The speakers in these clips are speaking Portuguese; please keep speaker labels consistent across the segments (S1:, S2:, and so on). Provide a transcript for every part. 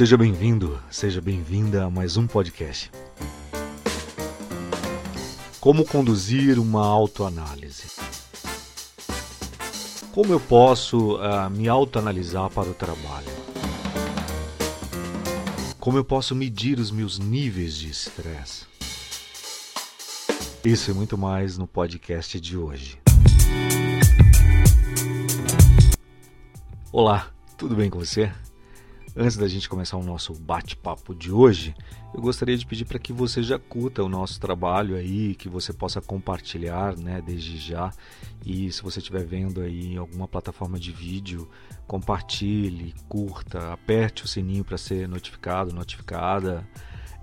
S1: Seja bem-vindo, seja bem-vinda a mais um podcast. Como conduzir uma autoanálise? Como eu posso uh, me autoanalisar para o trabalho? Como eu posso medir os meus níveis de estresse? Isso e muito mais no podcast de hoje. Olá, tudo bem com você? Antes da gente começar o nosso bate-papo de hoje, eu gostaria de pedir para que você já curta o nosso trabalho aí, que você possa compartilhar, né, desde já. E se você estiver vendo aí alguma plataforma de vídeo, compartilhe, curta, aperte o sininho para ser notificado, notificada.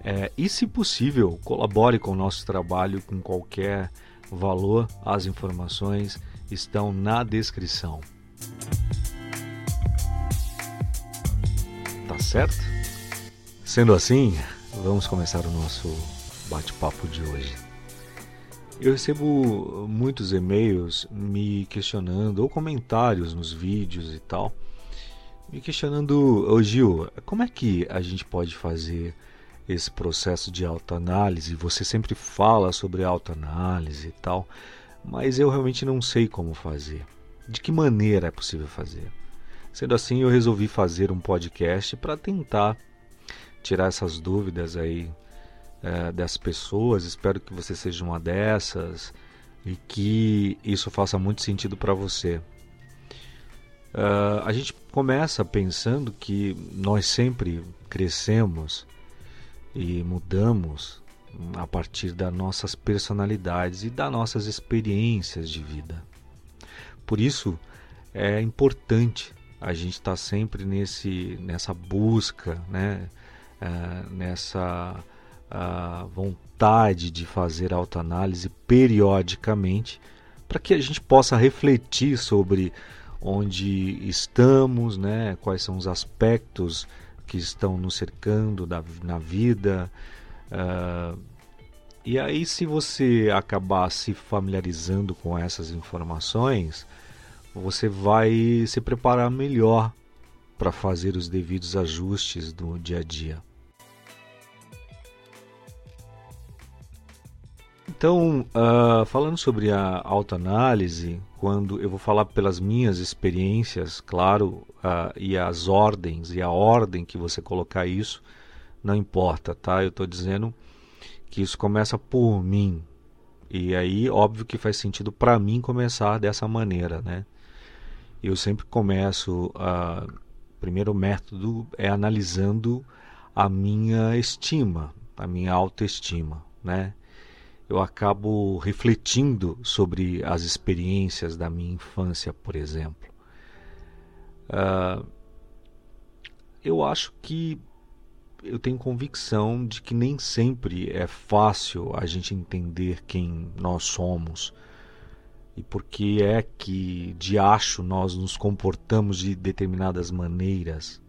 S1: É, e se possível, colabore com o nosso trabalho com qualquer valor. As informações estão na descrição. Tá certo? Sendo assim, vamos começar o nosso bate-papo de hoje. Eu recebo muitos e-mails me questionando, ou comentários nos vídeos e tal, me questionando, ô Gil, como é que a gente pode fazer esse processo de autoanálise? Você sempre fala sobre autoanálise e tal, mas eu realmente não sei como fazer. De que maneira é possível fazer? Sendo assim, eu resolvi fazer um podcast para tentar tirar essas dúvidas aí é, das pessoas. Espero que você seja uma dessas e que isso faça muito sentido para você. Uh, a gente começa pensando que nós sempre crescemos e mudamos a partir das nossas personalidades e das nossas experiências de vida. Por isso é importante a gente está sempre nesse, nessa busca, né? Uh, nessa uh, vontade de fazer autoanálise periodicamente, para que a gente possa refletir sobre onde estamos, né? quais são os aspectos que estão nos cercando da, na vida. Uh, e aí, se você acabar se familiarizando com essas informações, você vai se preparar melhor para fazer os devidos ajustes do dia a dia. Então, uh, falando sobre a autoanálise, quando eu vou falar pelas minhas experiências, claro, uh, e as ordens e a ordem que você colocar isso, não importa, tá? Eu estou dizendo que isso começa por mim. E aí, óbvio que faz sentido para mim começar dessa maneira, né? Eu sempre começo a primeiro método é analisando a minha estima, a minha autoestima, né? Eu acabo refletindo sobre as experiências da minha infância, por exemplo. Uh, eu acho que eu tenho convicção de que nem sempre é fácil a gente entender quem nós somos e por que é que de acho nós nos comportamos de determinadas maneiras,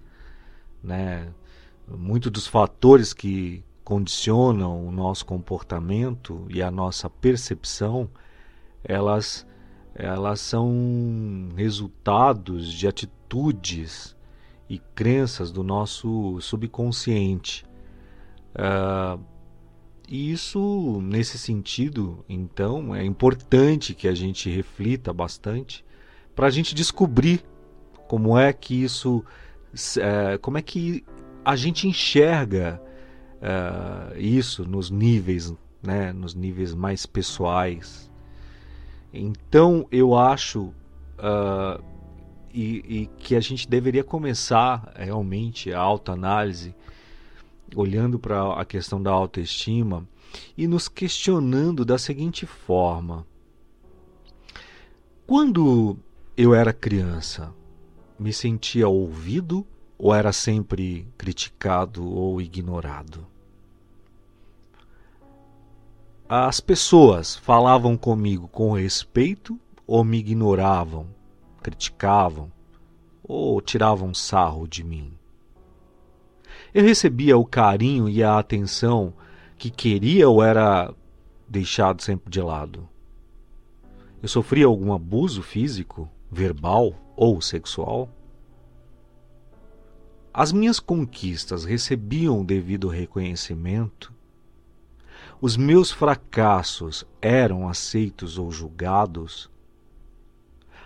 S1: né? Muitos dos fatores que condicionam o nosso comportamento e a nossa percepção, elas elas são resultados de atitudes e crenças do nosso subconsciente. Uh, e isso, nesse sentido, então, é importante que a gente reflita bastante para a gente descobrir como é que isso, é, como é que a gente enxerga é, isso nos níveis, né, nos níveis mais pessoais. Então, eu acho uh, e, e que a gente deveria começar realmente a autoanálise análise olhando para a questão da autoestima e nos questionando da seguinte forma: quando eu era criança, me sentia ouvido ou era sempre criticado ou ignorado? As pessoas falavam comigo com respeito ou me ignoravam, criticavam ou tiravam sarro de mim? Eu recebia o carinho e a atenção que queria ou era deixado sempre de lado? Eu sofria algum abuso físico, verbal ou sexual? as minhas conquistas recebiam o devido reconhecimento? Os meus fracassos eram aceitos ou julgados?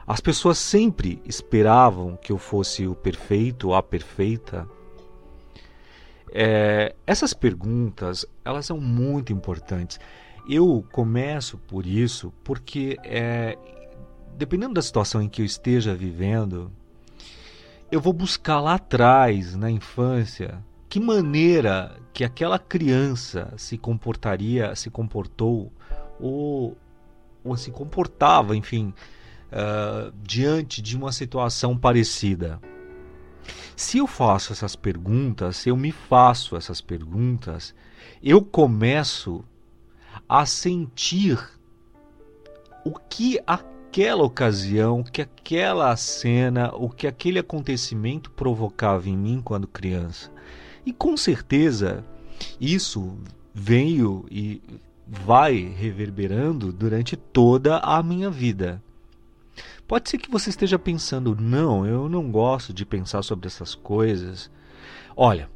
S1: As pessoas sempre esperavam que eu fosse o perfeito ou a perfeita? É, essas perguntas elas são muito importantes. Eu começo por isso porque é, dependendo da situação em que eu esteja vivendo, eu vou buscar lá atrás, na infância, que maneira que aquela criança se comportaria, se comportou ou, ou se comportava, enfim, uh, diante de uma situação parecida. Se eu faço essas perguntas, se eu me faço essas perguntas, eu começo a sentir o que aquela ocasião, que aquela cena, o que aquele acontecimento provocava em mim quando criança. E com certeza isso veio e vai reverberando durante toda a minha vida. Pode ser que você esteja pensando, não, eu não gosto de pensar sobre essas coisas. Olha,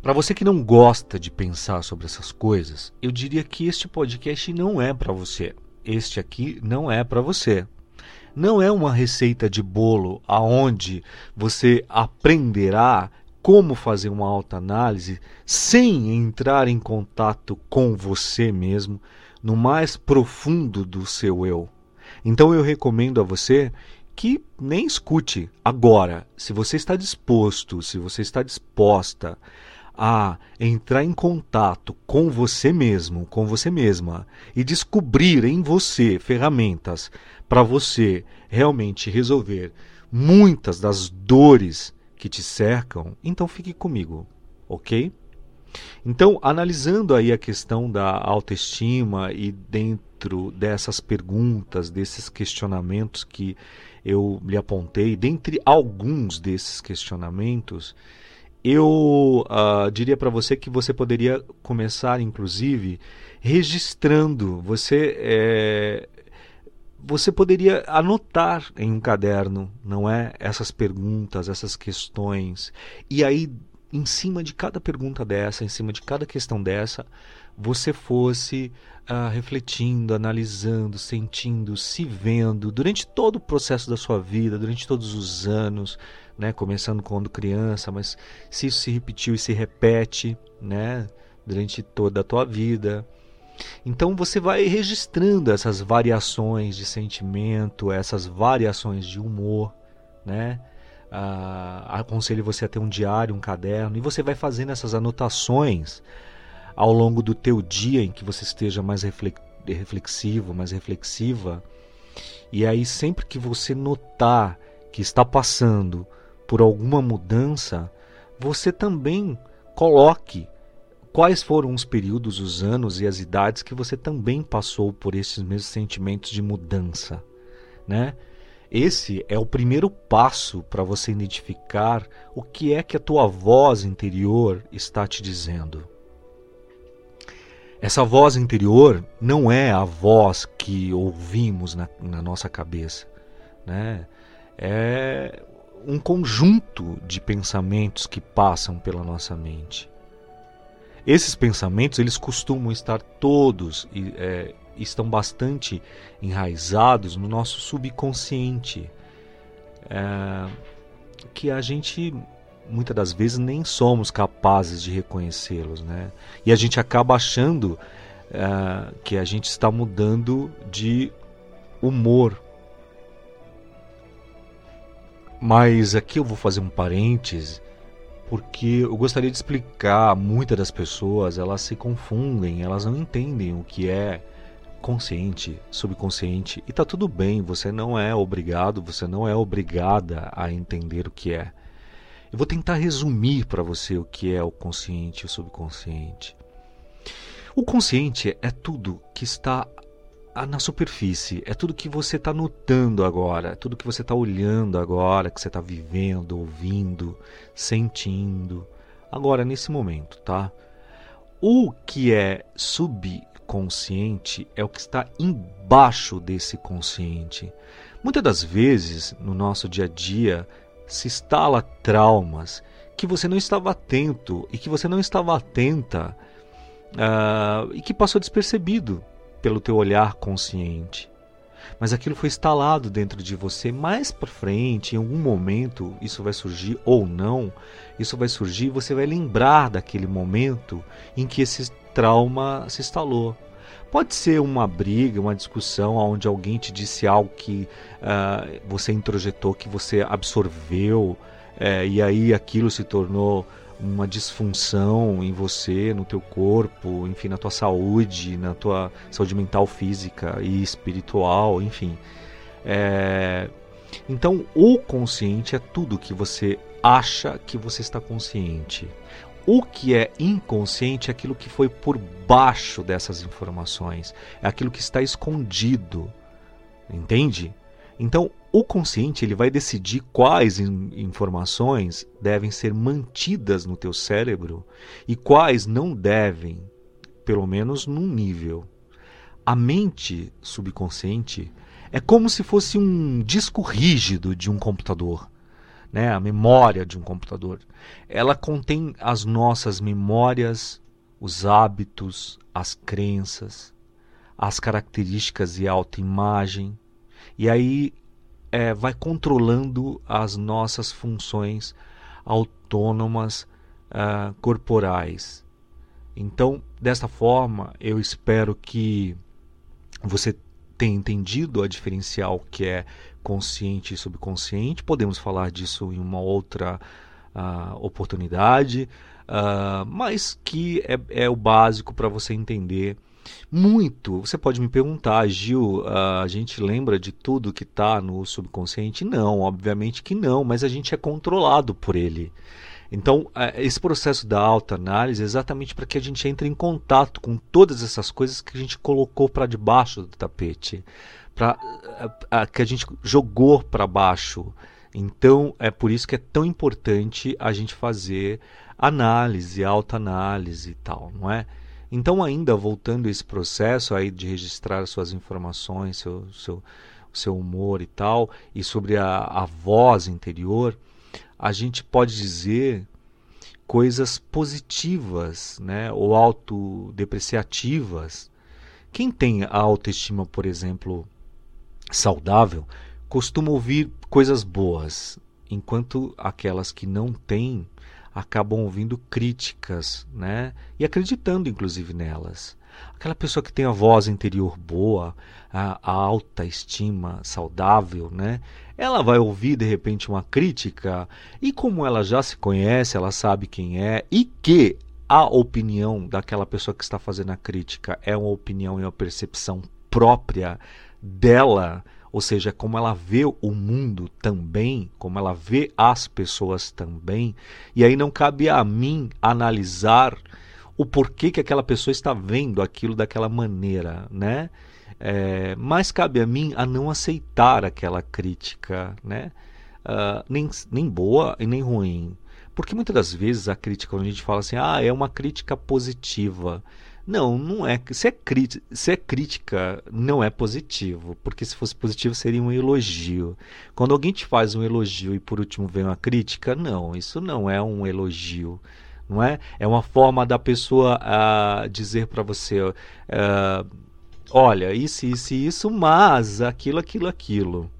S1: para você que não gosta de pensar sobre essas coisas, eu diria que este podcast não é para você. Este aqui não é para você. Não é uma receita de bolo aonde você aprenderá como fazer uma autoanálise sem entrar em contato com você mesmo no mais profundo do seu eu. Então eu recomendo a você que nem escute agora. Se você está disposto, se você está disposta a entrar em contato com você mesmo, com você mesma e descobrir em você ferramentas para você realmente resolver muitas das dores que te cercam, então fique comigo, ok? Então, analisando aí a questão da autoestima e dentro dessas perguntas, desses questionamentos que eu lhe apontei, dentre alguns desses questionamentos, eu uh, diria para você que você poderia começar, inclusive, registrando. Você é, você poderia anotar em um caderno, não é? Essas perguntas, essas questões. E aí, em cima de cada pergunta dessa, em cima de cada questão dessa, você fosse uh, refletindo, analisando, sentindo, se vendo durante todo o processo da sua vida, durante todos os anos, né? Começando quando criança, mas se isso se repetiu e se repete, né? Durante toda a tua vida então você vai registrando essas variações de sentimento, essas variações de humor, né? Ah, aconselho você a ter um diário, um caderno, e você vai fazendo essas anotações ao longo do teu dia em que você esteja mais reflexivo, mais reflexiva. E aí sempre que você notar que está passando por alguma mudança, você também coloque Quais foram os períodos, os anos e as idades que você também passou por esses mesmos sentimentos de mudança, né? Esse é o primeiro passo para você identificar o que é que a tua voz interior está te dizendo. Essa voz interior não é a voz que ouvimos na, na nossa cabeça, né? É um conjunto de pensamentos que passam pela nossa mente. Esses pensamentos eles costumam estar todos é, estão bastante enraizados no nosso subconsciente, é, que a gente muitas das vezes nem somos capazes de reconhecê-los, né? E a gente acaba achando é, que a gente está mudando de humor. Mas aqui eu vou fazer um parêntese porque eu gostaria de explicar, muitas das pessoas, elas se confundem, elas não entendem o que é consciente, subconsciente, e tá tudo bem, você não é obrigado, você não é obrigada a entender o que é. Eu vou tentar resumir para você o que é o consciente e o subconsciente. O consciente é tudo que está na superfície, é tudo que você está notando agora, é tudo que você está olhando agora, que você está vivendo, ouvindo, sentindo, agora nesse momento, tá? O que é subconsciente é o que está embaixo desse consciente. Muitas das vezes no nosso dia a dia, se instala traumas que você não estava atento e que você não estava atenta uh, e que passou despercebido pelo teu olhar consciente. Mas aquilo foi instalado dentro de você mais para frente, em algum momento isso vai surgir ou não, isso vai surgir, você vai lembrar daquele momento em que esse trauma se instalou. Pode ser uma briga, uma discussão onde alguém te disse algo que uh, você introjetou, que você absorveu, uh, e aí aquilo se tornou uma disfunção em você, no teu corpo, enfim, na tua saúde, na tua saúde mental, física e espiritual, enfim. É... Então, o consciente é tudo que você acha que você está consciente. O que é inconsciente é aquilo que foi por baixo dessas informações, é aquilo que está escondido. Entende? Então, o consciente ele vai decidir quais informações devem ser mantidas no teu cérebro e quais não devem, pelo menos num nível. A mente subconsciente é como se fosse um disco rígido de um computador, né? A memória de um computador. Ela contém as nossas memórias, os hábitos, as crenças, as características e autoimagem, e aí é, vai controlando as nossas funções autônomas uh, corporais. Então, desta forma, eu espero que você tenha entendido a diferencial que é consciente e subconsciente. Podemos falar disso em uma outra uh, oportunidade, uh, mas que é, é o básico para você entender muito. Você pode me perguntar, Gil, a gente lembra de tudo que está no subconsciente? Não, obviamente que não, mas a gente é controlado por ele. Então, é, esse processo da autoanálise é exatamente para que a gente entre em contato com todas essas coisas que a gente colocou para debaixo do tapete, para que a gente jogou para baixo. Então, é por isso que é tão importante a gente fazer análise, autoanálise e tal, não é? Então, ainda voltando esse processo aí de registrar suas informações, seu, seu, seu humor e tal, e sobre a, a voz interior, a gente pode dizer coisas positivas, né, ou autodepreciativas. Quem tem a autoestima, por exemplo, saudável, costuma ouvir coisas boas, enquanto aquelas que não têm acabam ouvindo críticas, né? E acreditando inclusive nelas. Aquela pessoa que tem a voz interior boa, a, alta estima saudável, né? Ela vai ouvir de repente uma crítica e como ela já se conhece, ela sabe quem é e que a opinião daquela pessoa que está fazendo a crítica é uma opinião e uma percepção própria dela, ou seja, como ela vê o mundo também, como ela vê as pessoas também, e aí não cabe a mim analisar o porquê que aquela pessoa está vendo aquilo daquela maneira, né? É, mas cabe a mim a não aceitar aquela crítica, né? Uh, nem, nem boa e nem ruim. Porque muitas das vezes a crítica, quando a gente fala assim, ah, é uma crítica positiva. Não, não é. Se é, se é crítica, não é positivo. Porque se fosse positivo, seria um elogio. Quando alguém te faz um elogio e por último vem uma crítica, não, isso não é um elogio. Não é? É uma forma da pessoa uh, dizer para você: uh, olha, isso, isso, isso, mas aquilo, aquilo, aquilo.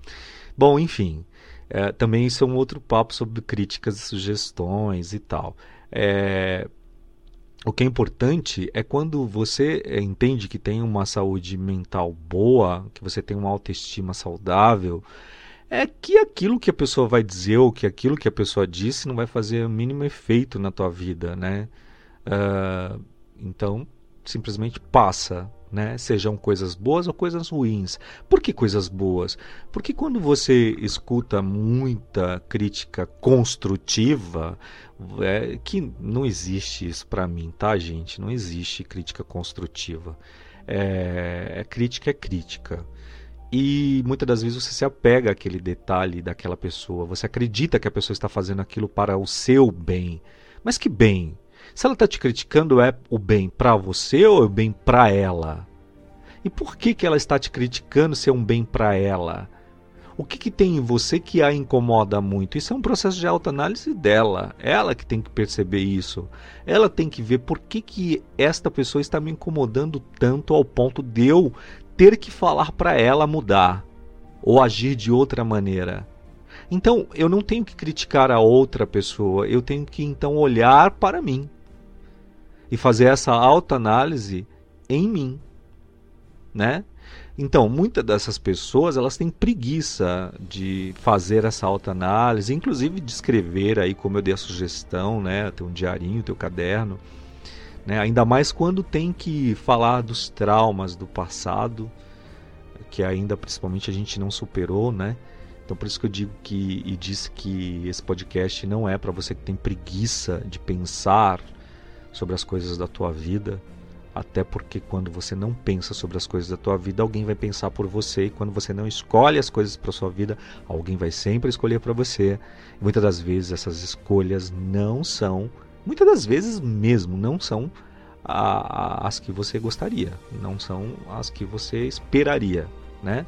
S1: Bom, enfim. Uh, também isso é um outro papo sobre críticas e sugestões e tal. É, o que é importante é quando você eh, entende que tem uma saúde mental boa, que você tem uma autoestima saudável, é que aquilo que a pessoa vai dizer ou que aquilo que a pessoa disse não vai fazer o mínimo efeito na tua vida, né? Uh, então, simplesmente passa, né? Sejam coisas boas ou coisas ruins. Por que coisas boas? Porque quando você escuta muita crítica construtiva, é, que não existe isso para mim, tá, gente? Não existe crítica construtiva. É, é, crítica é crítica. E muitas das vezes você se apega àquele detalhe daquela pessoa. Você acredita que a pessoa está fazendo aquilo para o seu bem. Mas que bem? Se ela está te criticando, é o bem para você ou é o bem para ela? E por que, que ela está te criticando se é um bem para ela? O que, que tem em você que a incomoda muito? Isso é um processo de autoanálise dela. Ela que tem que perceber isso. Ela tem que ver por que, que esta pessoa está me incomodando tanto ao ponto de eu ter que falar para ela mudar ou agir de outra maneira. Então, eu não tenho que criticar a outra pessoa, eu tenho que então olhar para mim e fazer essa autoanálise em mim, né? Então, muitas dessas pessoas, elas têm preguiça de fazer essa autoanálise, inclusive de escrever aí, como eu dei a sugestão, né, ter um diarinho, teu caderno, né? Ainda mais quando tem que falar dos traumas do passado, que ainda principalmente a gente não superou, né? Então por isso que eu digo que e disse que esse podcast não é para você que tem preguiça de pensar sobre as coisas da tua vida, até porque quando você não pensa sobre as coisas da tua vida, alguém vai pensar por você, e quando você não escolhe as coisas para sua vida, alguém vai sempre escolher para você. E muitas das vezes essas escolhas não são, muitas das vezes mesmo, não são a, a, as que você gostaria, não são as que você esperaria, né?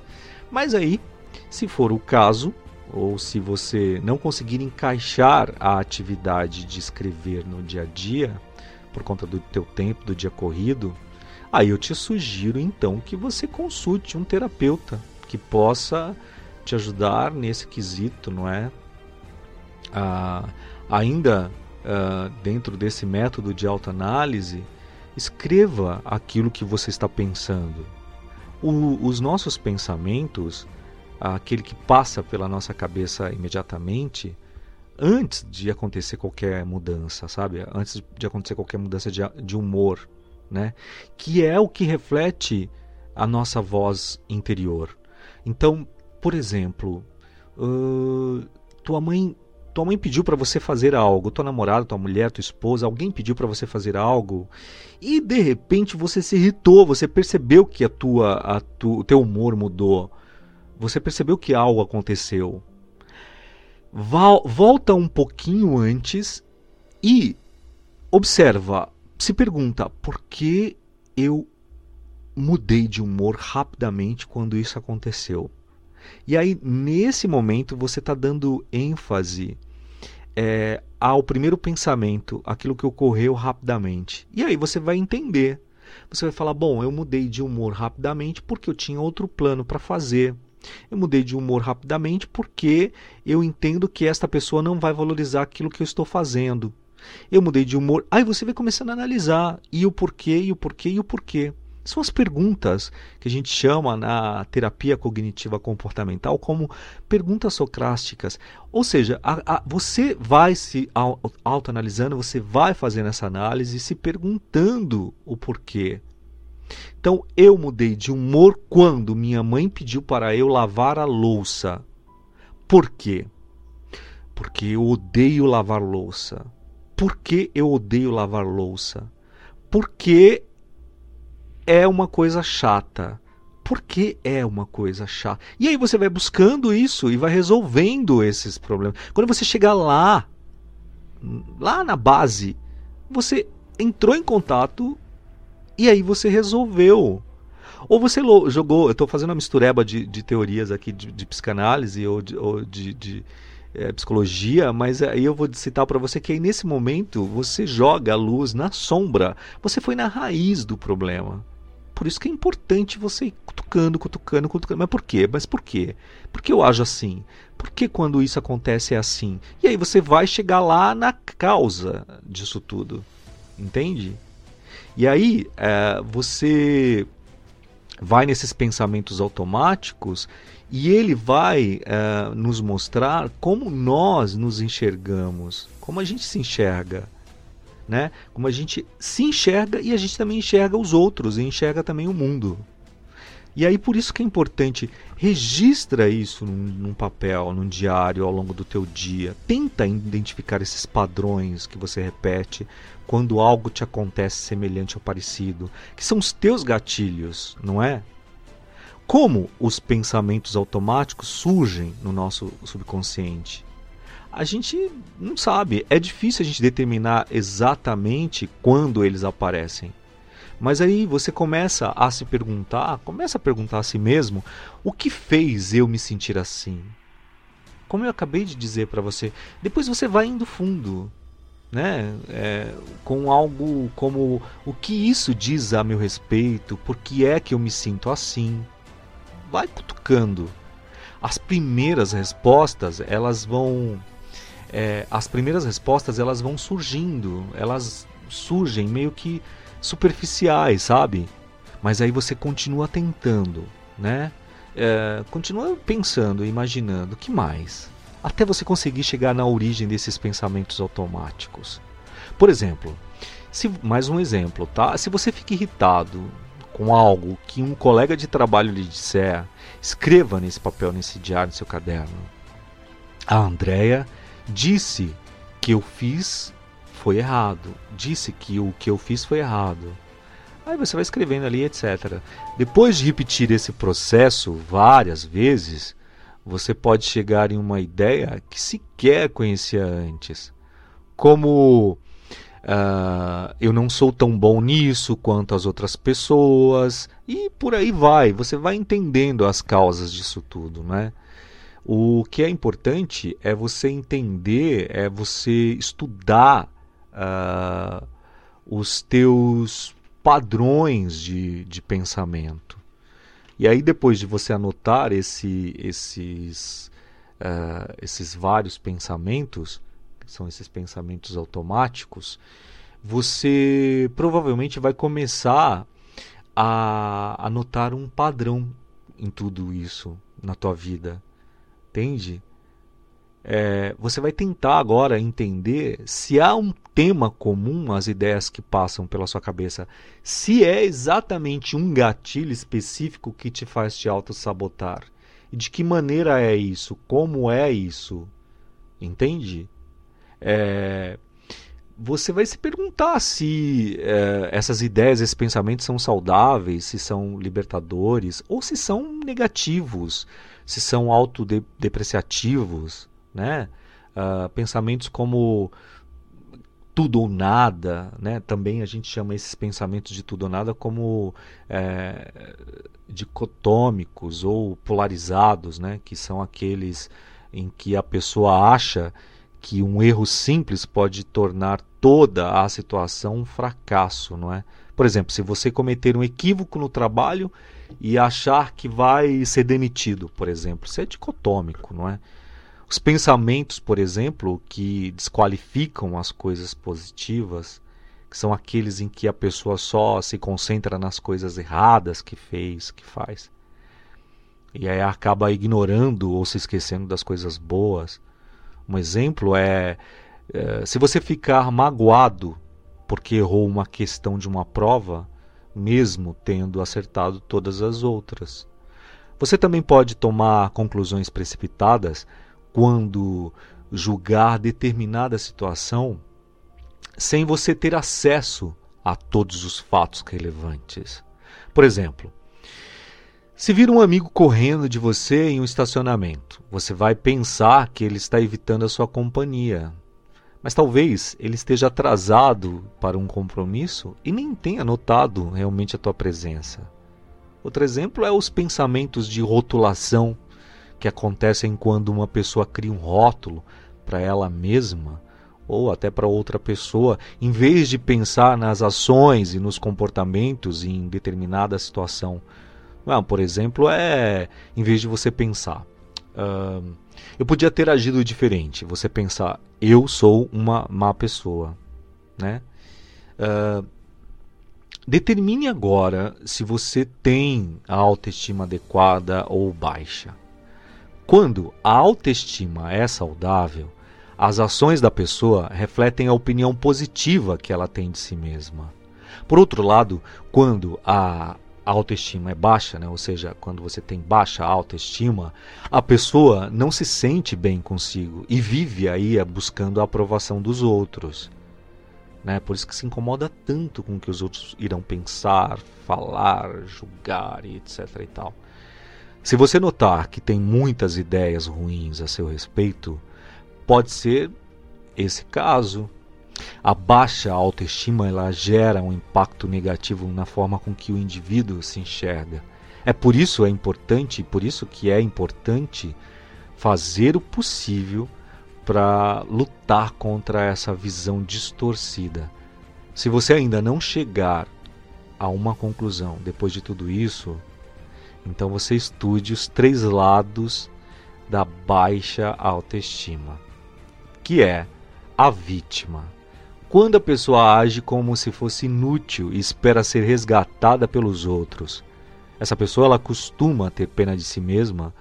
S1: Mas aí se for o caso, ou se você não conseguir encaixar a atividade de escrever no dia a dia, por conta do teu tempo, do dia corrido, aí eu te sugiro então que você consulte um terapeuta que possa te ajudar nesse quesito, não é? Ah, ainda ah, dentro desse método de autoanálise, escreva aquilo que você está pensando. O, os nossos pensamentos aquele que passa pela nossa cabeça imediatamente antes de acontecer qualquer mudança, sabe? Antes de acontecer qualquer mudança de, de humor, né? Que é o que reflete a nossa voz interior. Então, por exemplo, uh, tua mãe tua mãe pediu para você fazer algo, tua namorada, tua mulher, tua esposa, alguém pediu para você fazer algo e de repente você se irritou, você percebeu que a tua, a tu, o teu humor mudou você percebeu que algo aconteceu. Volta um pouquinho antes e observa, se pergunta por que eu mudei de humor rapidamente quando isso aconteceu. E aí, nesse momento, você está dando ênfase é, ao primeiro pensamento, aquilo que ocorreu rapidamente. E aí você vai entender. Você vai falar: bom, eu mudei de humor rapidamente porque eu tinha outro plano para fazer. Eu mudei de humor rapidamente porque eu entendo que esta pessoa não vai valorizar aquilo que eu estou fazendo. Eu mudei de humor. Aí você vai começando a analisar e o porquê, e o porquê, e o porquê. São as perguntas que a gente chama na terapia cognitiva comportamental como perguntas socráticas. Ou seja, a, a, você vai se autoanalisando, você vai fazendo essa análise se perguntando o porquê. Então eu mudei de humor quando minha mãe pediu para eu lavar a louça. Por quê? Porque eu odeio lavar louça. Por que eu odeio lavar louça? Porque é uma coisa chata. Por que é uma coisa chata? E aí você vai buscando isso e vai resolvendo esses problemas. Quando você chegar lá, lá na base, você entrou em contato e aí você resolveu. Ou você jogou, eu estou fazendo uma mistureba de, de teorias aqui de, de psicanálise ou de, ou de, é, psicologia, mas aí eu vou citar para você que aí nesse momento você joga a luz na sombra. Você foi na raiz do problema. Por isso que é importante você ir cutucando, cutucando, cutucando. Mas por quê? Mas por quê? Por que eu ajo assim? Por que quando isso acontece é assim? E aí você vai chegar lá na causa disso tudo. Entende? E aí é, você vai nesses pensamentos automáticos e ele vai é, nos mostrar como nós nos enxergamos, como a gente se enxerga. Né? Como a gente se enxerga e a gente também enxerga os outros e enxerga também o mundo. E aí por isso que é importante registra isso num, num, papel, num diário ao longo do teu dia. Tenta identificar esses padrões que você repete quando algo te acontece semelhante ou parecido, que são os teus gatilhos, não é? Como os pensamentos automáticos surgem no nosso subconsciente? A gente não sabe, é difícil a gente determinar exatamente quando eles aparecem Mas aí você começa a se perguntar, começa a perguntar a si mesmo, o que fez eu me sentir assim? Como eu acabei de dizer para você, depois você vai indo fundo, né? É, com algo como o que isso diz a meu respeito, por que é que eu me sinto assim? Vai cutucando. As primeiras respostas, elas vão é, as primeiras respostas elas vão surgindo, elas surgem meio que superficiais, sabe? Mas aí você continua tentando, né? É, continua pensando, imaginando, que mais? Até você conseguir chegar na origem desses pensamentos automáticos. Por exemplo, se, mais um exemplo, tá? Se você fica irritado com algo que um colega de trabalho lhe disser, escreva nesse papel, nesse diário, no seu caderno. A Andrea disse que eu fiz foi errado. Disse que o que eu fiz foi errado. Aí você vai escrevendo ali, etc. Depois de repetir esse processo várias vezes, você pode chegar em uma ideia que sequer conhecia antes. Como uh, eu não sou tão bom nisso quanto as outras pessoas, e por aí vai. Você vai entendendo as causas disso tudo, né? O que é importante é você entender, é você estudar uh, os teus padrões de, de pensamento. E aí, depois de você anotar esse, esses, uh, esses vários pensamentos, que são esses pensamentos automáticos, você provavelmente vai começar a anotar um padrão em tudo isso na tua vida. Entende? É, você vai tentar agora entender se há um tema comum às ideias que passam pela sua cabeça. Se é exatamente um gatilho específico que te faz te auto-sabotar. E de que maneira é isso? Como é isso? Entende? É, você vai se perguntar se é, essas ideias, esses pensamentos são saudáveis, se são libertadores ou se são negativos, se são autodepreciativos né? Uh, pensamentos como tudo ou nada, né? Também a gente chama esses pensamentos de tudo ou nada como é, dicotômicos ou polarizados, né? Que são aqueles em que a pessoa acha que um erro simples pode tornar toda a situação um fracasso, não é? Por exemplo, se você cometer um equívoco no trabalho e achar que vai ser demitido, por exemplo, isso é dicotômico, não é? Os pensamentos, por exemplo, que desqualificam as coisas positivas, que são aqueles em que a pessoa só se concentra nas coisas erradas que fez, que faz. E aí acaba ignorando ou se esquecendo das coisas boas. Um exemplo é, é se você ficar magoado porque errou uma questão de uma prova, mesmo tendo acertado todas as outras. Você também pode tomar conclusões precipitadas quando julgar determinada situação sem você ter acesso a todos os fatos relevantes. Por exemplo, se vir um amigo correndo de você em um estacionamento, você vai pensar que ele está evitando a sua companhia. Mas talvez ele esteja atrasado para um compromisso e nem tenha notado realmente a tua presença. Outro exemplo é os pensamentos de rotulação que acontecem quando uma pessoa cria um rótulo para ela mesma ou até para outra pessoa, em vez de pensar nas ações e nos comportamentos em determinada situação. Não, por exemplo, é em vez de você pensar, uh, eu podia ter agido diferente. Você pensar, eu sou uma má pessoa, né? Uh, determine agora se você tem a autoestima adequada ou baixa. Quando a autoestima é saudável, as ações da pessoa refletem a opinião positiva que ela tem de si mesma. Por outro lado, quando a autoestima é baixa, né? ou seja, quando você tem baixa autoestima, a pessoa não se sente bem consigo e vive aí buscando a aprovação dos outros. Né? Por isso que se incomoda tanto com o que os outros irão pensar, falar, julgar e etc. e tal. Se você notar que tem muitas ideias ruins a seu respeito, pode ser esse caso. A baixa autoestima ela gera um impacto negativo na forma com que o indivíduo se enxerga. É por isso é importante, por isso que é importante fazer o possível para lutar contra essa visão distorcida. Se você ainda não chegar a uma conclusão depois de tudo isso, então você estude os três lados da baixa autoestima, que é a vítima. Quando a pessoa age como se fosse inútil e espera ser resgatada pelos outros, essa pessoa ela costuma ter pena de si mesma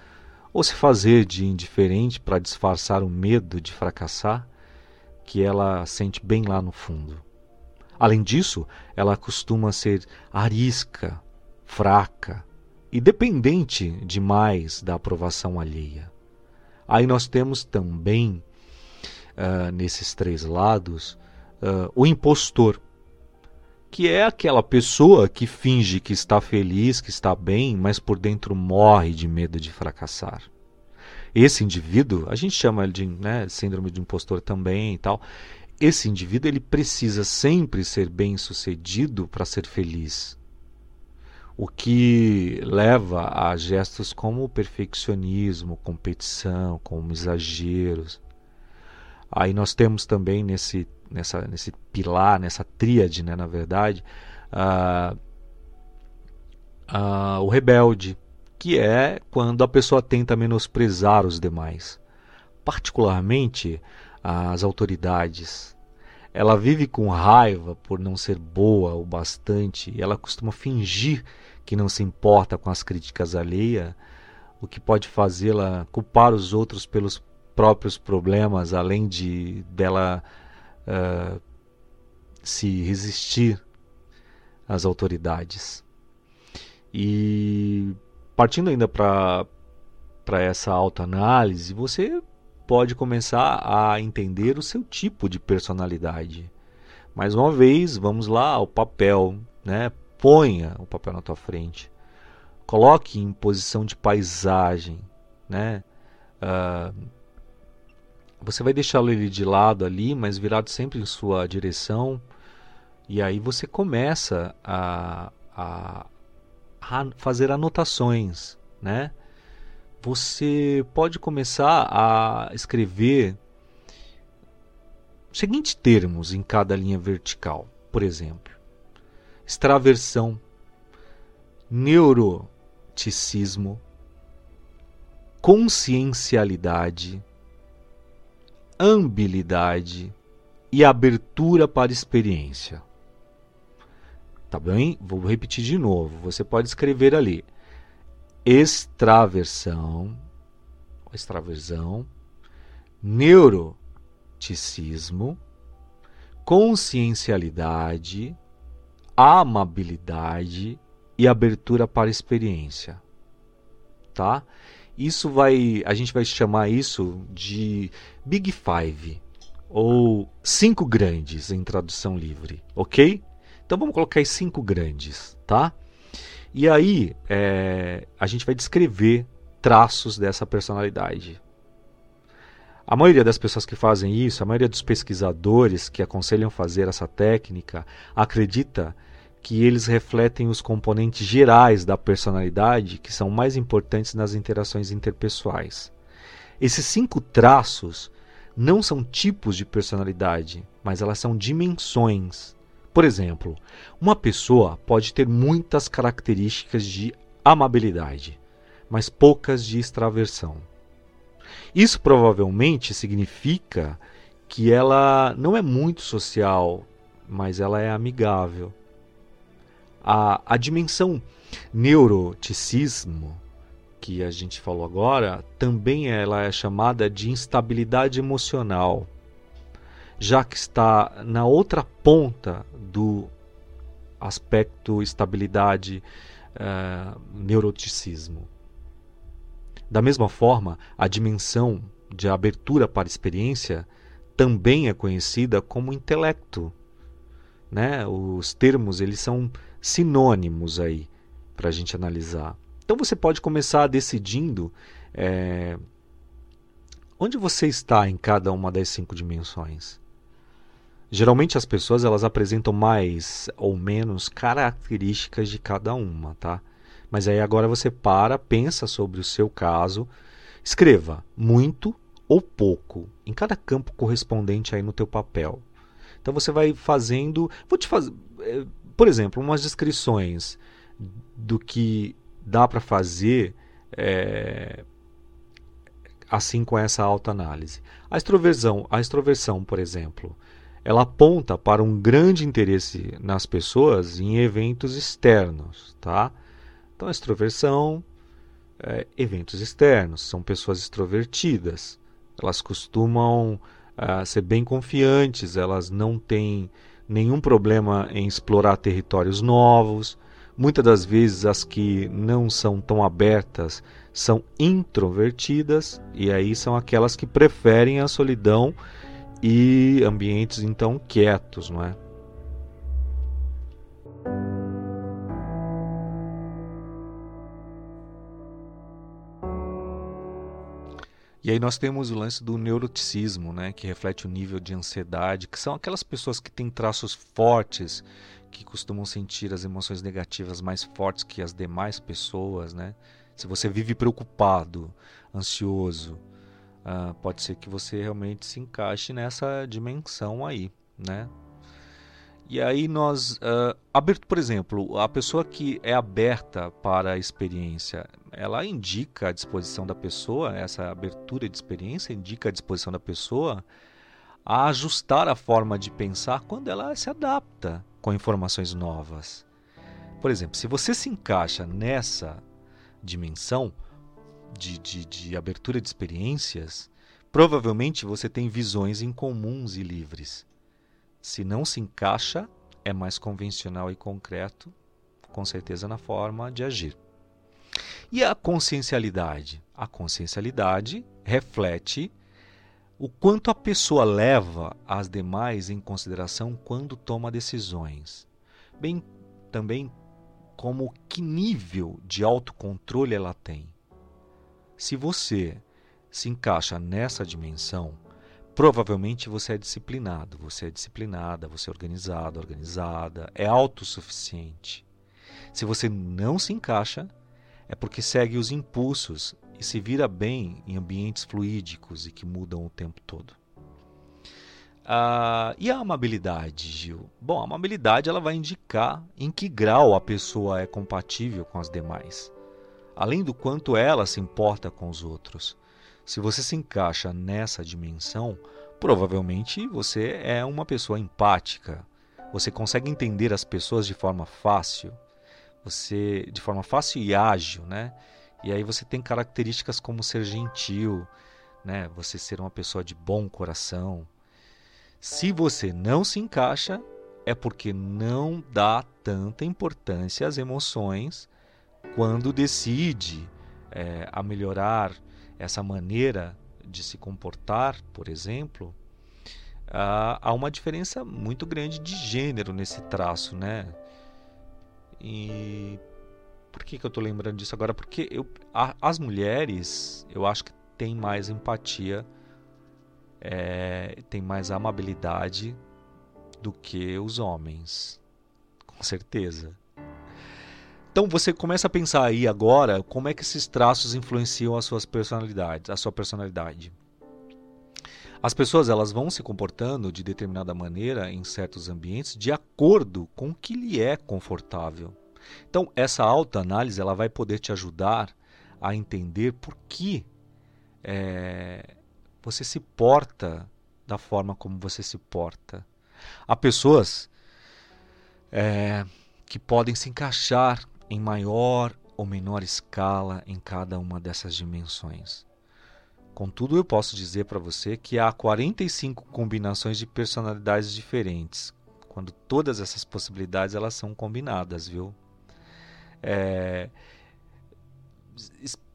S1: ou se fazer de indiferente para disfarçar o medo de fracassar que ela sente bem lá no fundo. Além disso, ela costuma ser arisca, fraca e dependente demais da aprovação alheia. Aí nós temos também, uh, nesses três lados, uh, o impostor, que é aquela pessoa que finge que está feliz, que está bem, mas por dentro morre de medo de fracassar. Esse indivíduo, a gente chama de né, síndrome de impostor também e tal esse indivíduo ele precisa sempre ser bem sucedido para ser feliz. O que leva a gestos como perfeccionismo, competição, como exageros. Aí nós temos também nesse, nessa, nesse pilar, nessa tríade, né, na verdade, uh, uh, o rebelde, que é quando a pessoa tenta menosprezar os demais. Particularmente as autoridades. Ela vive com raiva por não ser boa o bastante e ela costuma fingir que não se importa com as críticas alheias, o que pode fazê-la culpar os outros pelos próprios problemas, além de dela uh, se resistir às autoridades. E partindo ainda para essa autoanálise, você pode começar a entender o seu tipo de personalidade. Mais uma vez, vamos lá ao papel, né? Ponha o papel na tua frente. Coloque em posição de paisagem, né? Uh, você vai deixá-lo ele de lado ali, mas virado sempre em sua direção. E aí você começa a, a, a fazer anotações, né? você pode começar a escrever seguintes termos em cada linha vertical. Por exemplo, extraversão, neuroticismo, consciencialidade, ambilidade e abertura para experiência. Tá bem? Vou repetir de novo. Você pode escrever ali extraversão, extraversão, neuroticismo, consciencialidade, amabilidade e abertura para experiência. Tá? Isso vai, a gente vai chamar isso de Big Five ou cinco grandes em tradução livre, ok? Então vamos colocar aí cinco grandes, tá? E aí é, a gente vai descrever traços dessa personalidade. A maioria das pessoas que fazem isso, a maioria dos pesquisadores que aconselham fazer essa técnica, acredita que eles refletem os componentes gerais da personalidade que são mais importantes nas interações interpessoais. Esses cinco traços não são tipos de personalidade, mas elas são dimensões por exemplo, uma pessoa pode ter muitas características de amabilidade, mas poucas de extraversão. Isso provavelmente significa que ela não é muito social, mas ela é amigável. A, a dimensão neuroticismo, que a gente falou agora, também ela é chamada de instabilidade emocional já que está na outra ponta do aspecto estabilidade uh, neuroticismo. Da mesma forma, a dimensão de abertura para experiência também é conhecida como intelecto. Né? Os termos eles são sinônimos aí para a gente analisar. Então você pode começar decidindo é, onde você está em cada uma das cinco dimensões. Geralmente as pessoas elas apresentam mais ou menos características de cada uma, tá? Mas aí agora você para, pensa sobre o seu caso, escreva muito ou pouco em cada campo correspondente aí no teu papel. Então você vai fazendo, vou te fazer, eh, por exemplo, umas descrições do que dá para fazer é, assim com essa autoanálise. A extroversão, a extroversão, por exemplo, ela aponta para um grande interesse nas pessoas em eventos externos, tá? Então, a extroversão, é, eventos externos, são pessoas extrovertidas. Elas costumam uh, ser bem confiantes, elas não têm nenhum problema em explorar territórios novos. Muitas das vezes, as que não são tão abertas são introvertidas, e aí são aquelas que preferem a solidão e ambientes então quietos, não é? E aí nós temos o lance do neuroticismo, né, que reflete o nível de ansiedade, que são aquelas pessoas que têm traços fortes, que costumam sentir as emoções negativas mais fortes que as demais pessoas, né? Se você vive preocupado, ansioso, uh, pode ser que você realmente se encaixe nessa dimensão aí, né? E aí nós, uh, aberto, por exemplo, a pessoa que é aberta para a experiência, ela indica a disposição da pessoa, essa abertura de experiência indica a disposição da pessoa a ajustar a forma de pensar quando ela se adapta com informações novas. Por exemplo, se você se encaixa nessa dimensão, de, de, de abertura de experiências, provavelmente você tem visões incomuns e livres. Se não se encaixa, é mais convencional e concreto, com certeza na forma de agir. E a consciencialidade? A consciencialidade reflete o quanto a pessoa leva as demais em consideração quando toma decisões, bem também como que nível de autocontrole ela tem. Se você se encaixa nessa dimensão, provavelmente você é disciplinado, você é disciplinada, você é organizado, organizada, é autossuficiente. Se você não se encaixa, é porque segue os impulsos e se vira bem em ambientes fluídicos e que mudam o tempo todo. Ah, e a amabilidade, Gil? Bom, a amabilidade ela vai indicar em que grau a pessoa é compatível com as demais além do quanto ela se importa com os outros. Se você se encaixa nessa dimensão, provavelmente você é uma pessoa empática. Você consegue entender as pessoas de forma fácil, você de forma fácil e ágil, né? E aí você tem características como ser gentil, né? Você ser uma pessoa de bom coração. Se você não se encaixa, é porque não dá tanta importância às emoções quando decide é, a melhorar essa maneira de se comportar, por exemplo, há uma diferença muito grande de gênero nesse traço, né? E por que, que eu estou lembrando disso agora? Porque eu, a, as mulheres, eu acho que têm mais empatia, é, têm mais amabilidade do que os homens, com certeza. Então você começa a pensar aí agora como é que esses traços influenciam as suas personalidades, a sua personalidade. As pessoas elas vão se comportando de determinada maneira em certos ambientes de acordo com o que lhe é confortável. Então essa autoanálise ela vai poder te ajudar a entender por que é, você se porta da forma como você se porta. Há pessoas é, que podem se encaixar em maior ou menor escala em cada uma dessas dimensões. Contudo, eu posso dizer para você que há 45 combinações de personalidades diferentes, quando todas essas possibilidades elas são combinadas, viu? É...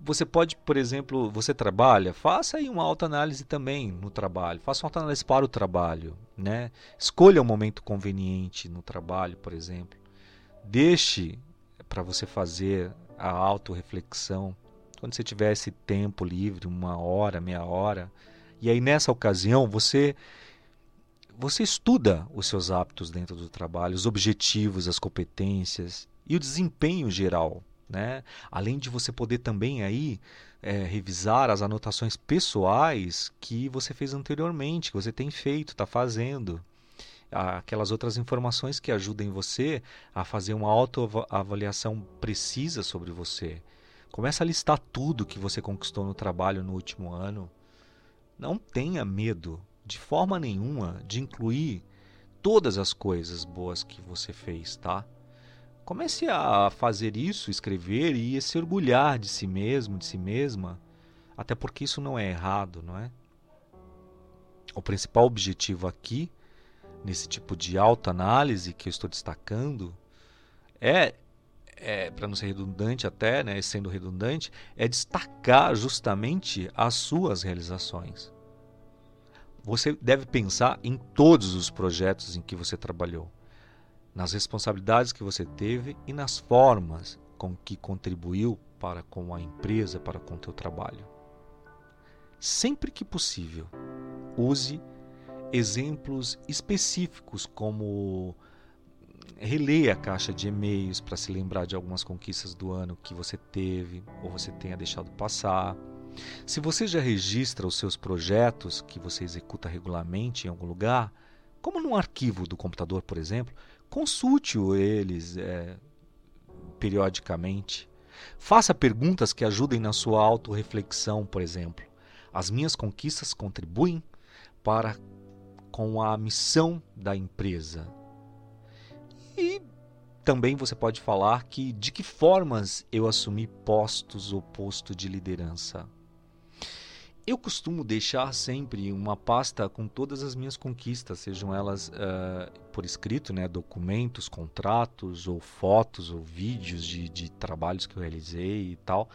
S1: Você pode, por exemplo, você trabalha, faça aí uma autoanálise também no trabalho, faça uma autoanálise para o trabalho, né? Escolha um momento conveniente no trabalho, por exemplo. Deixe para você fazer a autorreflexão. Quando você tiver esse tempo livre, uma hora, meia hora, e aí nessa ocasião você você estuda os seus hábitos dentro do trabalho, os objetivos, as competências e o desempenho geral. Né? Além de você poder também aí é, revisar as anotações pessoais que você fez anteriormente, que você tem feito, está fazendo. Aquelas outras informações que ajudem você a fazer uma autoavaliação precisa sobre você. Começa a listar tudo que você conquistou no trabalho no último ano. Não tenha medo de forma nenhuma de incluir todas as coisas boas que você fez, tá? Comece a fazer isso, escrever e se orgulhar de si mesmo, de si mesma, até porque isso não é errado, não é? O principal objetivo aqui, nesse tipo de autoanálise que eu estou destacando, é, é para não ser redundante até, né, sendo redundante, é destacar justamente as suas realizações. Você deve pensar em todos os projetos em que você trabalhou, nas responsabilidades que você teve e nas formas com que contribuiu para com a empresa, para com o teu trabalho. Sempre que possível, use exemplos específicos como releia a caixa de e-mails para se lembrar de algumas conquistas do ano que você teve ou você tenha deixado passar se você já registra os seus projetos que você executa regularmente em algum lugar, como num arquivo do computador, por exemplo, consulte eles é, periodicamente. Faça perguntas que ajudem na sua autorreflexão, por exemplo. As minhas conquistas contribuem para com a missão da empresa. E também você pode falar que de que formas eu assumi postos ou posto de liderança. Eu costumo deixar sempre uma pasta com todas as minhas conquistas, sejam elas uh, por escrito, né, documentos, contratos, ou fotos, ou vídeos de, de trabalhos que eu realizei e tal.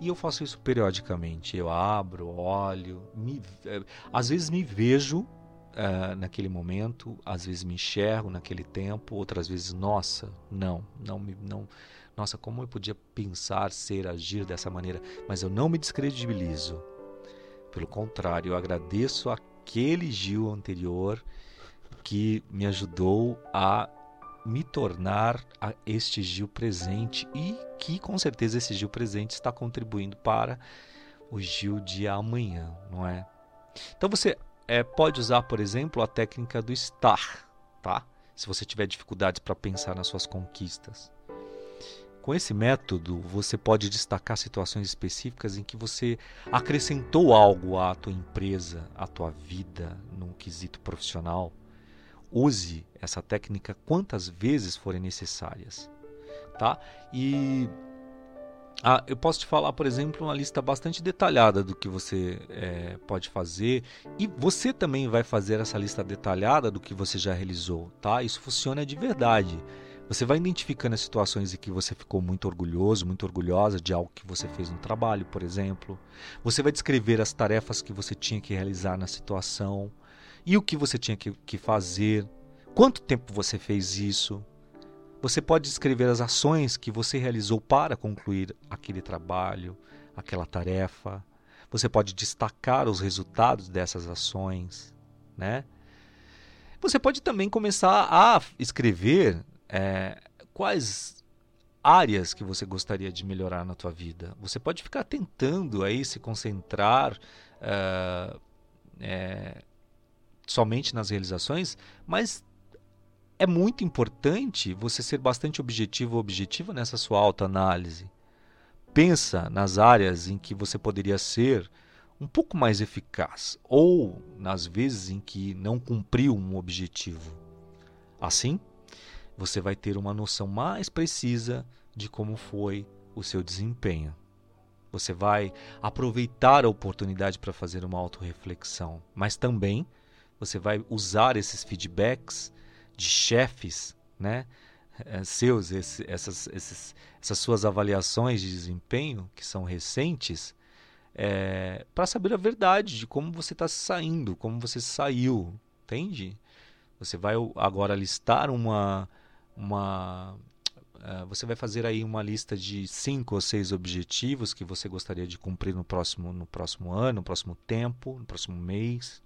S1: E eu faço isso periodicamente. Eu abro, olho, me, uh, às vezes me vejo uh, naquele momento, às vezes me enxergo naquele tempo, outras vezes, nossa, não, não me. Não, nossa, como eu podia pensar, ser, agir dessa maneira? Mas eu não me descredibilizo pelo contrário, eu agradeço aquele Gil anterior que me ajudou a me tornar a este Gil presente e que com certeza esse Gil presente está contribuindo para o Gil de amanhã, não é? Então você é, pode usar, por exemplo, a técnica do estar, tá? Se você tiver dificuldades para pensar nas suas conquistas. Com esse método, você pode destacar situações específicas em que você acrescentou algo à tua empresa, à tua vida, num quesito profissional. Use essa técnica quantas vezes forem necessárias, tá? E ah, eu posso te falar, por exemplo, uma lista bastante detalhada do que você é, pode fazer e você também vai fazer essa lista detalhada do que você já realizou, tá? Isso funciona de verdade. Você vai identificando as situações em que você ficou muito orgulhoso, muito orgulhosa de algo que você fez no trabalho, por exemplo. Você vai descrever as tarefas que você tinha que realizar na situação e o que você tinha que, que fazer, quanto tempo você fez isso. Você pode descrever as ações que você realizou para concluir aquele trabalho, aquela tarefa. Você pode destacar os resultados dessas ações, né? Você pode também começar a escrever é, quais áreas que você gostaria de melhorar na tua vida. Você pode ficar tentando aí se concentrar é, é, somente nas realizações, mas é muito importante você ser bastante objetivo ou objetiva nessa sua autoanálise. Pensa nas áreas em que você poderia ser um pouco mais eficaz ou nas vezes em que não cumpriu um objetivo. Assim, você vai ter uma noção mais precisa de como foi o seu desempenho. Você vai aproveitar a oportunidade para fazer uma autorreflexão, mas também você vai usar esses feedbacks de chefes, né? Eh, seus, esse, essas, esses, essas suas avaliações de desempenho, que são recentes, é, para saber a verdade de como você está saindo, como você saiu, entende? Você vai agora listar uma, uma uh, você vai fazer aí uma lista de cinco ou seis objetivos que você gostaria de cumprir no próximo, no próximo ano, no próximo tempo, no próximo mês.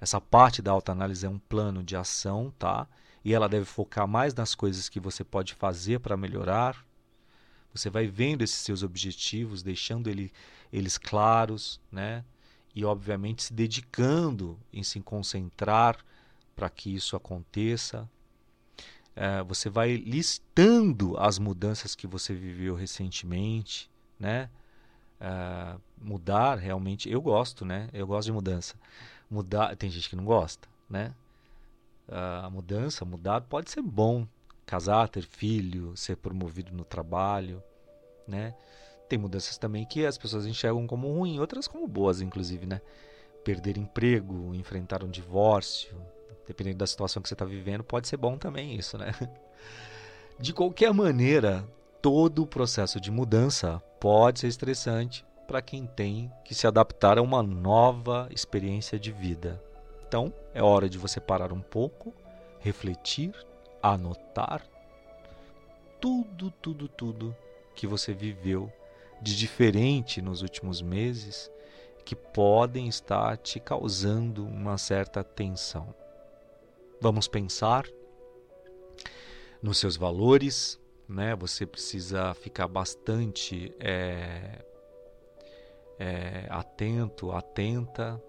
S1: Essa parte da autoanálise é um plano de ação, tá? E ela deve focar mais nas coisas que você pode fazer para melhorar. Você vai vendo esses seus objetivos, deixando ele, eles claros, né? E obviamente se dedicando em se concentrar para que isso aconteça. É, você vai listando as mudanças que você viveu recentemente, né? É, mudar realmente, eu gosto, né? Eu gosto de mudança mudar, tem gente que não gosta, né? A mudança, mudar pode ser bom, casar, ter filho, ser promovido no trabalho, né? Tem mudanças também que as pessoas enxergam como ruim, outras como boas, inclusive, né? Perder emprego, enfrentar um divórcio, dependendo da situação que você está vivendo, pode ser bom também isso, né? De qualquer maneira, todo o processo de mudança pode ser estressante para quem tem que se adaptar a uma nova experiência de vida. Então, é hora de você parar um pouco, refletir, anotar tudo, tudo, tudo que você viveu de diferente nos últimos meses que podem estar te causando uma certa tensão. Vamos pensar nos seus valores, né? Você precisa ficar bastante é, é, atento, atenta.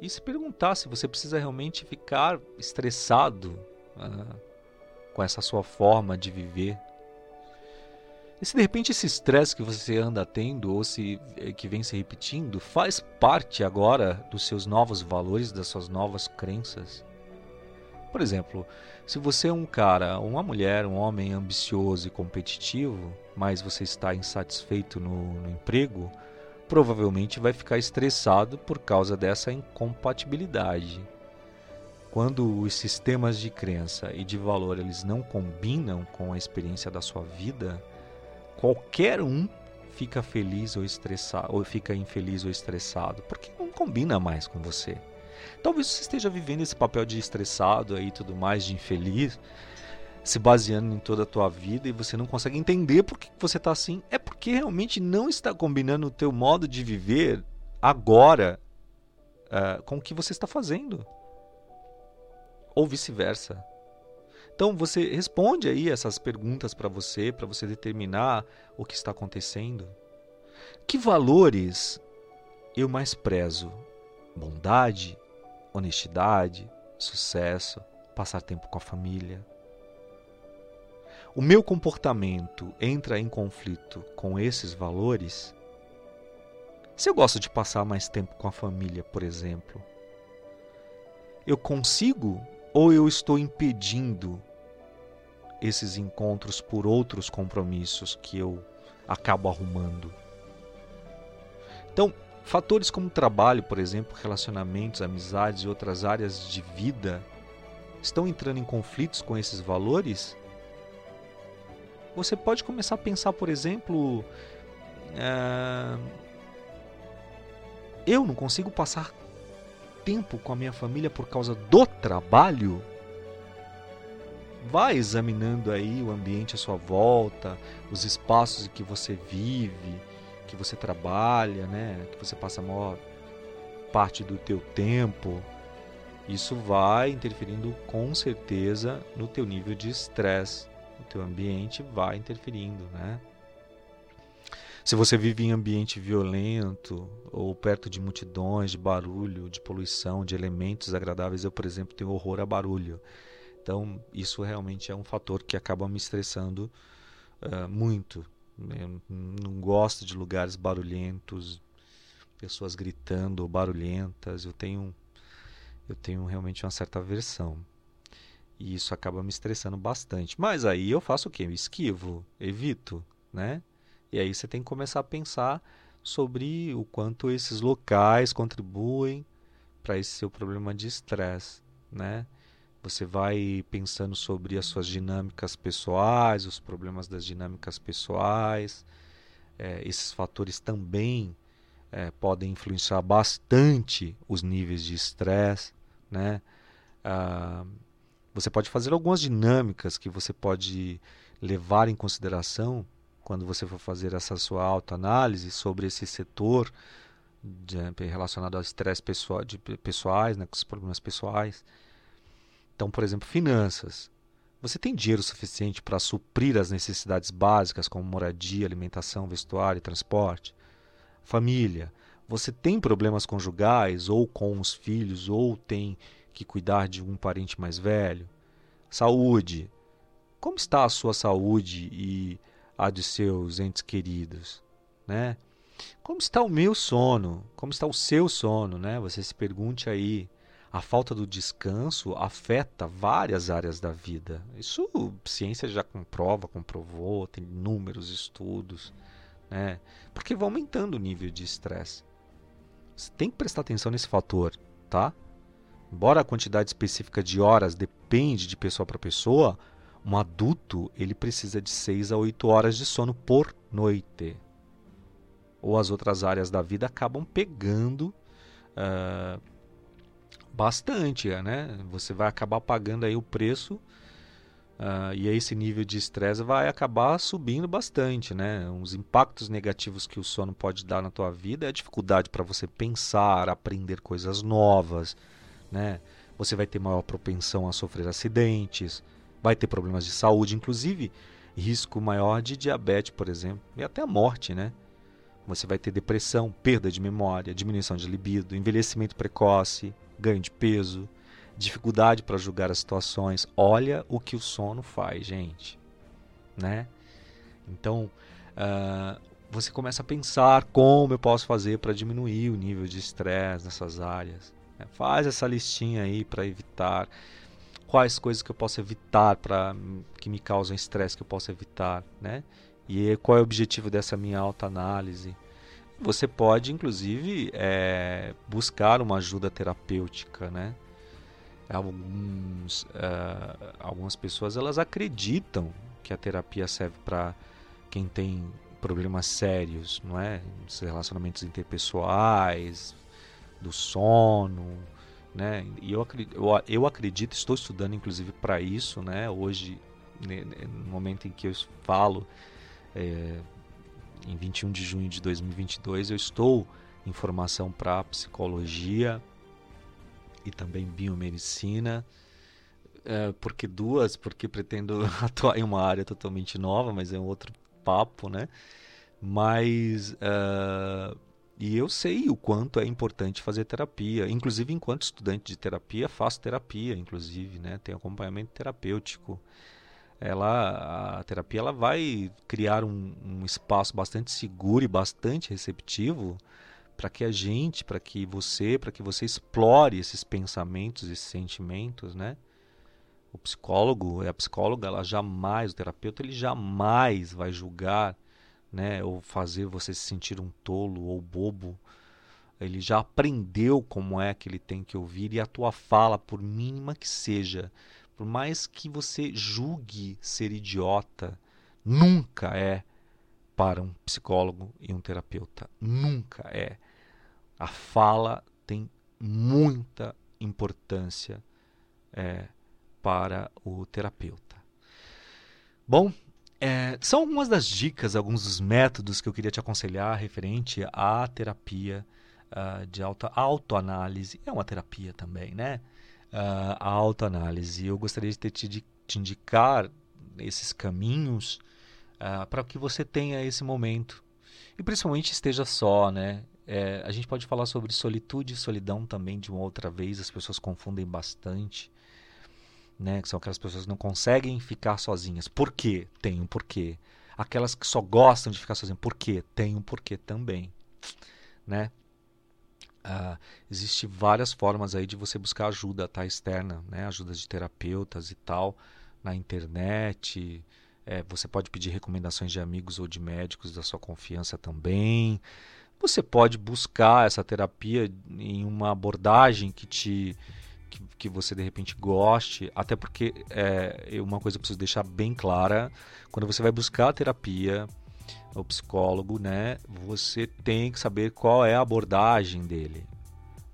S1: E se perguntar se você precisa realmente ficar estressado uh, com essa sua forma de viver. E se de repente esse estresse que você anda tendo ou se eh, que vem se repetindo faz parte agora dos seus novos valores, das suas novas crenças. Por exemplo, se você é um cara, uma mulher, um homem ambicioso e competitivo, mas você está insatisfeito no, no emprego, provavelmente vai ficar estressado por causa dessa incompatibilidade. Quando os sistemas de crença e de valor eles não combinam com a experiência da sua vida, qualquer um fica feliz ou estressado, ou fica infeliz ou estressado, porque não combina mais com você. Talvez você esteja vivendo esse papel de estressado aí tudo mais, de infeliz, se baseando em toda a tua vida e você não consegue entender por que você está assim. É porque realmente não está combinando o teu modo de viver agora uh, com o que você está fazendo. Ou vice-versa. Então você responde aí essas perguntas para você, para você determinar o que está acontecendo. Que valores eu mais prezo? Bondade, honestidade, sucesso, passar tempo com a família. O meu comportamento entra em conflito com esses valores? Se eu gosto de passar mais tempo com a família, por exemplo, eu consigo ou eu estou impedindo esses encontros por outros compromissos que eu acabo arrumando? Então, Fatores como trabalho, por exemplo, relacionamentos, amizades e outras áreas de vida estão entrando em conflitos com esses valores? Você pode começar a pensar, por exemplo, é... eu não consigo passar tempo com a minha família por causa do trabalho? Vai examinando aí o ambiente à sua volta, os espaços em que você vive que você trabalha, né, que você passa a maior parte do teu tempo, isso vai interferindo com certeza no teu nível de estresse, teu ambiente vai interferindo, né? Se você vive em ambiente violento ou perto de multidões, de barulho, de poluição, de elementos agradáveis, eu, por exemplo, tenho horror a barulho. Então, isso realmente é um fator que acaba me estressando uh, muito. Eu não gosto de lugares barulhentos, pessoas gritando ou barulhentas. Eu tenho, eu tenho realmente uma certa aversão. E isso acaba me estressando bastante. Mas aí eu faço o quê? Eu esquivo, evito, né? E aí você tem que começar a pensar sobre o quanto esses locais contribuem para esse seu problema de estresse, né? Você vai pensando sobre as suas dinâmicas pessoais, os problemas das dinâmicas pessoais. É, esses fatores também é, podem influenciar bastante os níveis de estresse. Né? Ah, você pode fazer algumas dinâmicas que você pode levar em consideração quando você for fazer essa sua autoanálise sobre esse setor de, relacionado ao estresse pessoal, de pessoais, né, com os problemas pessoais. Então, por exemplo, finanças. Você tem dinheiro suficiente para suprir as necessidades básicas como moradia, alimentação, vestuário e transporte? Família. Você tem problemas conjugais ou com os filhos ou tem que cuidar de um parente mais velho? Saúde. Como está a sua saúde e a de seus entes queridos, né? Como está o meu sono? Como está o seu sono, né? Você se pergunte aí. A falta do descanso afeta várias áreas da vida. Isso ciência já comprova, comprovou, tem inúmeros estudos, né? Porque vai aumentando o nível de estresse. Você tem que prestar atenção nesse fator, tá? Embora a quantidade específica de horas depende de pessoa para pessoa, um adulto ele precisa de 6 a 8 horas de sono por noite. Ou as outras áreas da vida acabam pegando uh, bastante, né? Você vai acabar pagando aí o preço uh, e esse nível de estresse vai acabar subindo bastante, né? Os impactos negativos que o sono pode dar na tua vida é a dificuldade para você pensar, aprender coisas novas, né? Você vai ter maior propensão a sofrer acidentes, vai ter problemas de saúde, inclusive risco maior de diabetes, por exemplo, e até a morte, né? Você vai ter depressão, perda de memória, diminuição de libido, envelhecimento precoce, ganho de peso, dificuldade para julgar as situações. Olha o que o sono faz, gente. Né? Então, uh, você começa a pensar como eu posso fazer para diminuir o nível de estresse nessas áreas. Né? Faz essa listinha aí para evitar quais coisas que eu posso evitar para que me causam estresse que eu posso evitar, né? E qual é o objetivo dessa minha autoanálise? Você pode, inclusive, é, buscar uma ajuda terapêutica, né? Alguns, uh, algumas pessoas elas acreditam que a terapia serve para quem tem problemas sérios, não é? Os relacionamentos interpessoais, do sono, né? E eu acredito, eu, acredito estou estudando inclusive para isso, né? Hoje, no momento em que eu falo, é, em 21 de junho de 2022, eu estou em formação para psicologia e também biomedicina. É, porque duas, porque pretendo atuar em uma área totalmente nova, mas é um outro papo, né? Mas uh, e eu sei o quanto é importante fazer terapia. Inclusive, enquanto estudante de terapia, faço terapia, inclusive, né? Tenho acompanhamento terapêutico ela a terapia ela vai criar um, um espaço bastante seguro e bastante receptivo para que a gente, para que você, para que você explore esses pensamentos, esses sentimentos, né? O psicólogo, a psicóloga, ela jamais, o terapeuta, ele jamais vai julgar, né, ou fazer você se sentir um tolo ou bobo. Ele já aprendeu como é que ele tem que ouvir e a tua fala, por mínima que seja, por mais que você julgue ser idiota, nunca é para um psicólogo e um terapeuta. Nunca é. A fala tem muita importância é, para o terapeuta. Bom, é, são algumas das dicas, alguns dos métodos que eu queria te aconselhar referente à terapia uh, de auto, autoanálise. É uma terapia também, né? uh, a autoanálise. Eu gostaria de ter te, te indicar esses caminhos uh, para que você tenha esse momento e principalmente esteja só, né? É, a gente pode falar sobre solitude e solidão também de uma outra vez. As pessoas confundem bastante, né? Que são aquelas pessoas que não conseguem ficar sozinhas. Por quê? Tem um porquê. Aquelas que só gostam de ficar sozinhas. Por quê? Tem um porquê também, né? Uh, existe várias formas aí de você buscar ajuda tá, externa, né? ajudas de terapeutas e tal, na internet. É, você pode pedir recomendações de amigos ou de médicos da sua confiança também. Você pode buscar essa terapia em uma abordagem que te que, que você de repente goste, até porque é uma coisa que eu preciso deixar bem clara, quando você vai buscar a terapia, o psicólogo, né, você tem que saber qual é a abordagem dele.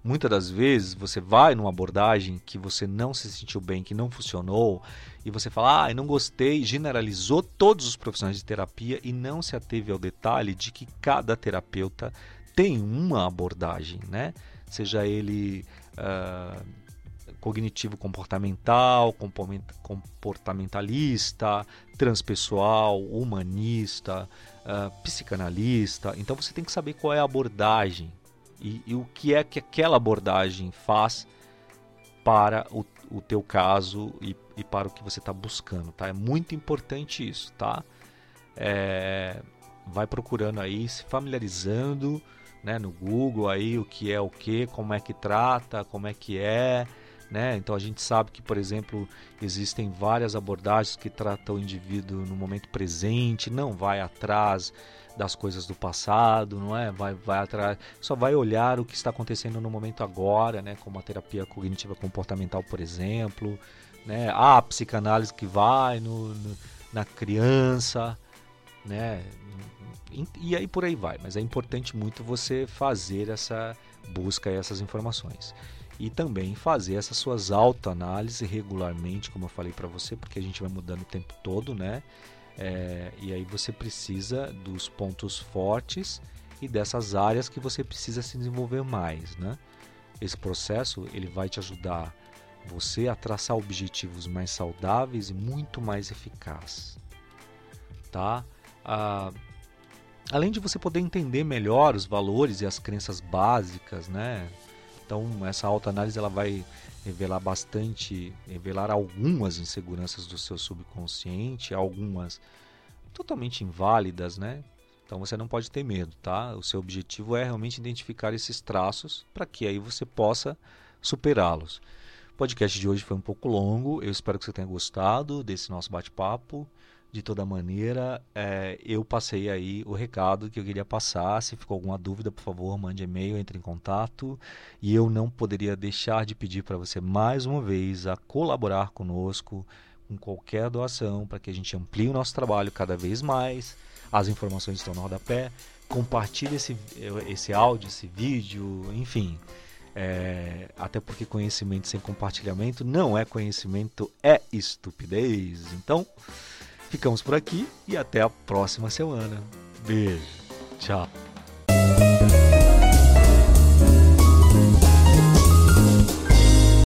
S1: Muitas das vezes você vai numa abordagem que você não se sentiu bem, que não funcionou, e você fala, ah, eu não gostei, generalizou todos os profissionais de terapia e não se ateve ao detalhe de que cada terapeuta tem uma abordagem, né? Seja ele uh, cognitivo comportamental, comportamentalista, transpessoal, humanista, uh, psicanalista. Então você tem que saber qual é a abordagem e, e o que é que aquela abordagem faz para o, o teu caso e, e para o que você está buscando, tá? É muito importante isso, tá? É, vai procurando aí, se familiarizando, né, no Google aí o que é o que, como é que trata, como é que é, né? Então a gente sabe que, por exemplo, existem várias abordagens que tratam o indivíduo no momento presente, não vai atrás das coisas do passado, não é? Vai, vai atrás, só vai olhar o que está acontecendo no momento agora, né? Como a terapia cognitiva comportamental, por exemplo, né? A psicanálise que vai no, no na criança, né? E, e aí por aí vai. Mas é importante muito você fazer essa busca essas informações e também fazer essas suas autoanálises regularmente, como eu falei para você, porque a gente vai mudando o tempo todo, né? É, e aí você precisa dos pontos fortes e dessas áreas que você precisa se desenvolver mais, né? Esse processo ele vai te ajudar você a traçar objetivos mais saudáveis e muito mais eficazes, tá? Ah, além de você poder entender melhor os valores e as crenças básicas, né? Então, essa autoanálise ela vai revelar bastante, revelar algumas inseguranças do seu subconsciente, algumas totalmente inválidas, né? Então você não pode ter medo, tá? O seu objetivo é realmente identificar esses traços para que aí você possa superá-los. O podcast de hoje foi um pouco longo, eu espero que você tenha gostado desse nosso bate-papo de toda maneira, é, eu passei aí o recado que eu queria passar. Se ficou alguma dúvida, por favor, mande e-mail, entre em contato. E eu não poderia deixar de pedir para você mais uma vez a colaborar conosco com qualquer doação para que a gente amplie o nosso trabalho cada vez mais. As informações estão no rodapé. Compartilhe esse, esse áudio, esse vídeo, enfim. É, até porque conhecimento sem compartilhamento não é conhecimento, é estupidez. Então. Ficamos por aqui e até a próxima semana. Beijo. Tchau.